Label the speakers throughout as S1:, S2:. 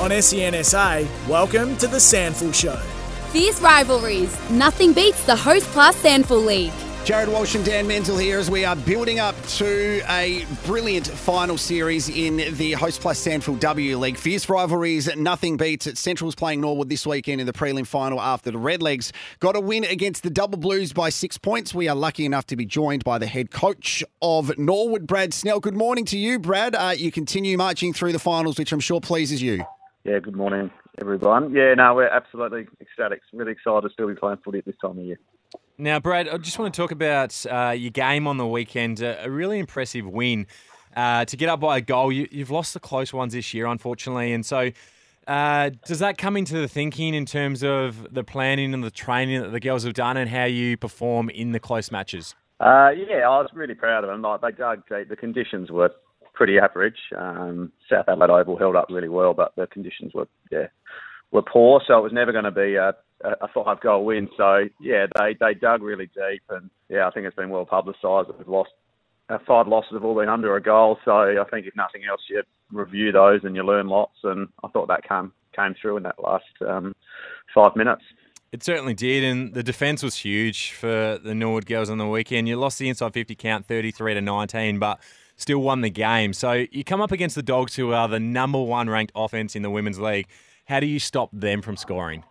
S1: On SENSA, welcome to the SANFL Show.
S2: Fierce rivalries. Nothing beats the Host Plus SANFL League.
S3: Jared Walsh and Dan Menzel here as we are building up to a brilliant final series in the Host Plus SANFL W League. Fierce rivalries, nothing beats it. Central's playing Norwood this weekend in the prelim final after the Redlegs got a win against the Double Blues by six points. We are lucky enough to be joined by the head coach of Norwood, Brad Snell. Good morning to you, Brad. Uh, you continue marching through the finals, which I'm sure pleases you.
S4: Yeah, good morning, everyone. Yeah, no, we're absolutely ecstatic. Really excited to still be playing footy at this time of year.
S5: Now, Brad, I just want to talk about uh, your game on the weekend. A, a really impressive win uh, to get up by a goal. You, have lost the close ones this year, unfortunately, and so. Uh, does that come into the thinking in terms of the planning and the training that the girls have done and how you perform in the close matches?
S4: Uh, yeah, I was really proud of them. Like they dug deep. The conditions were pretty average. Um, South Adelaide Oval held up really well, but the conditions were yeah were poor, so it was never going to be a, a five goal win. So yeah, they they dug really deep, and yeah, I think it's been well publicised that we've lost. Our five losses have all been under a goal, so I think if nothing else, you review those and you learn lots. And I thought that came came through in that last um, five minutes.
S5: It certainly did, and the defence was huge for the Norwood girls on the weekend. You lost the inside 50 count 33 to 19, but still won the game. So you come up against the Dogs, who are the number one ranked offense in the women's league. How do you stop them from scoring?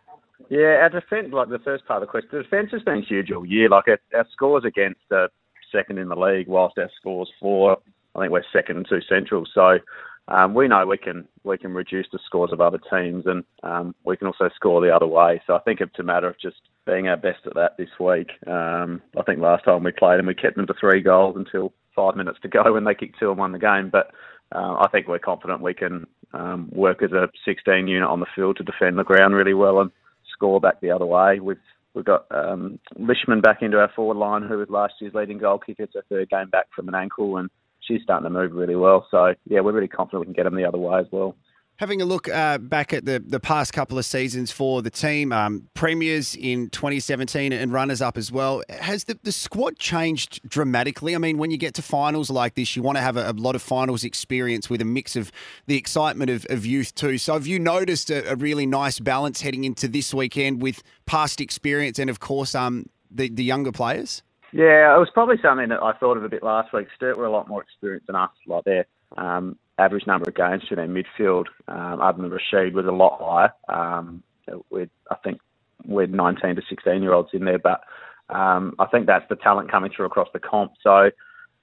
S4: Yeah, our defence, like the first part of the question, the defence has been huge all year. Like our, our scores against uh, second in the league, whilst our scores for, I think we're second and two central. So um, we know we can we can reduce the scores of other teams, and um, we can also score the other way. So I think it's a matter of just being our best at that this week. Um, I think last time we played them, we kept them to three goals until five minutes to go when they kicked two and won the game. But uh, I think we're confident we can um, work as a 16 unit on the field to defend the ground really well and score back the other way. We've we've got um, Lishman back into our forward line, who was last year's leading goal kicker. It's her third game back from an ankle, and she's starting to move really well. So yeah, we're really confident we can get them the other way as well.
S3: Having a look uh, back at the, the past couple of seasons for the team, um, premiers in 2017 and runners up as well, has the, the squad changed dramatically? I mean, when you get to finals like this, you want to have a, a lot of finals experience with a mix of the excitement of, of youth too. So, have you noticed a, a, really nice balance heading into this weekend with past experience and, of course, um, the, the younger players?
S4: Yeah, it was probably something that I thought of a bit last week. Sturt were a lot more experienced than us, like they're um, average number of games to their midfield, um, other than Rashid, was a lot higher. Um, with I think we're 19 to 16 year olds in there, but um, I think that's the talent coming through across the comp. So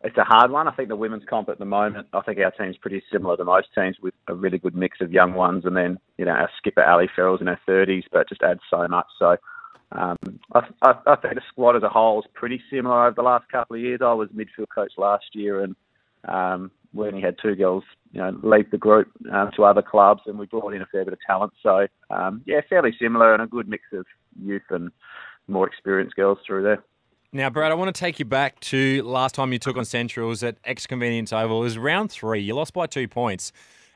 S4: it's a hard one. I think the women's comp at the moment, I think our team's pretty similar to most teams with a really good mix of young ones, and then you know our skipper Ali Farrell's in her 30s, but just adds so much. So. Um, I, I, I think the squad as a whole is pretty similar over the last couple of years. I was midfield coach last year, and um, we only had two girls, you know, leave the group um, to other clubs, and we brought in a fair bit of talent. So, um, yeah, fairly similar and a good mix of youth and more experienced girls through there.
S5: Now, Brad, I want to take you back to last time you took on Centrals at X Convenience Oval. It was round three. You lost by two points.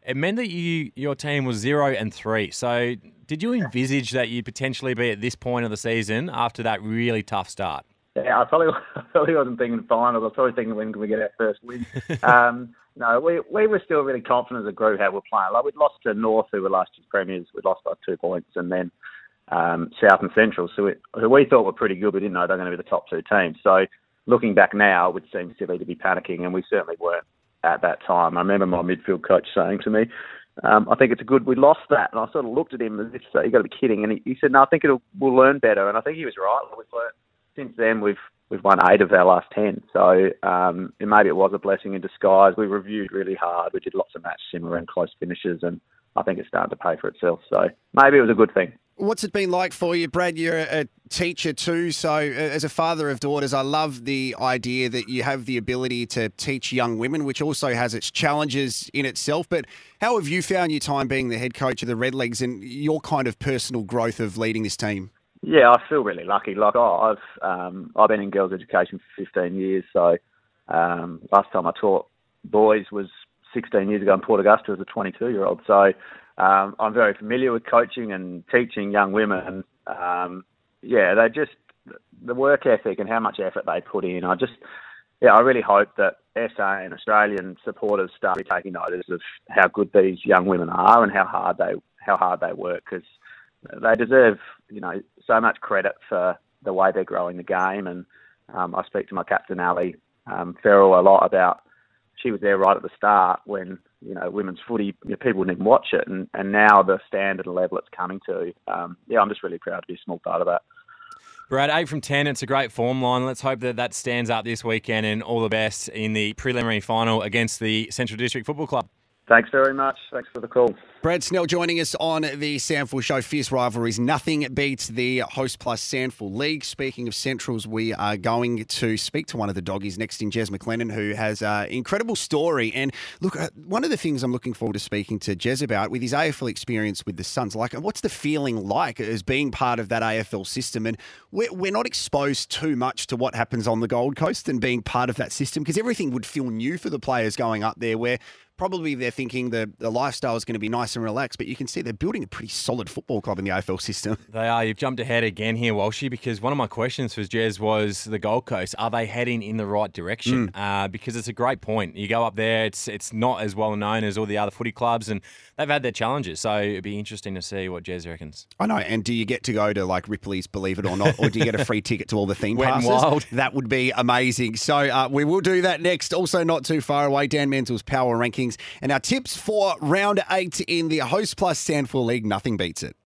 S5: It meant that you your team was zero and three. So, did you envisage that you'd potentially be at this point of the season after that really tough start?
S4: Yeah, I probably, I probably wasn't thinking finals. I was probably thinking when can we get our first win. um, no, we we were still really confident as a group how we're playing. Like we'd lost to North, who were last year's premiers. We'd lost by two points, and then um, South and Central, so we, who we thought were pretty good. We didn't know they were going to be the top two teams. So looking back now, it would seem silly to be panicking, and we certainly weren't at that time. I remember my midfield coach saying to me, um, "I think it's a good we lost that," and I sort of looked at him as if you got to be kidding, and he, he said, "No, I think it'll we'll learn better," and I think he was right. We've learned since then. We've we've won eight of our last ten. So um, maybe it was a blessing in disguise. We reviewed really hard. We did lots of match simmer and close finishes, and I think it's starting to pay for itself. So maybe it was a good thing.
S3: What's it been like for you, Brad? You're a teacher too. So, as a father of daughters, I love the idea that you have the ability to teach young women, which also has its challenges in itself. But how have you found your time being the head coach of the Redlegs and your kind of personal growth of leading this team?
S4: Yeah, I feel really lucky. Like, oh, I've um, I've been in girls' education for 15 years. So, um, last time I taught boys was 16 years ago in Port Augusta as a 22 year old. So, um, I'm very familiar with coaching and teaching young women. Um, yeah, they just the work ethic and how much effort they put in. I just, yeah, I really hope that SA and Australian supporters start taking notice of how good these young women are and how hard they how hard they work because they deserve, you know, so much credit for the way they're growing the game. And um, I speak to my captain Ali um, Farrell a lot about she was there right at the start when you know women's footy you know, people didn't even watch it, and, and now the standard and level it's coming to. Um, yeah, I'm just really proud to be a small part of that.
S5: Brad, eight from ten. It's a great form line. Let's hope that that stands up this weekend, and all the best in the preliminary final against the Central District Football Club.
S4: Thanks very much. Thanks for the call.
S3: Brad Snell joining us on the SANFL show. Fierce rivalries. Nothing beats the Host Plus SANFL League. Speaking of Centrals, we are going to speak to one of the doggies next in Jez McLennan, who has an incredible story. And look, uh, one of the things I'm looking forward to speaking to Jez about with his AFL experience with the Suns, like what's the feeling like as being part of that AFL system? And we're, we're not exposed too much to what happens on the Gold Coast and being part of that system because everything would feel new for the players going up there where probably they're thinking the, the lifestyle is going to be nice and relaxed, but you can see they're building a pretty solid football club in the AFL system.
S5: They are. You've jumped ahead again here, Walshy, because one of my questions for Jez was the Gold Coast. Are they heading in the right direction? Mm. Uh, because it's a great point. You go up there, it's it's not as well known as all the other footy clubs, and they've had their challenges. So it'd be interesting to see what Jez reckons.
S3: I know. And do you get to go to like Ripley's, believe it or not, or do you get a free ticket to all the theme
S5: Wet
S3: passes?
S5: wild.
S3: That would be amazing. So uh, we will do that next. Also, not too far away, Dan Menzel's power rankings and our tips for round eight in the Host Plus SANFL League. Nothing beats it.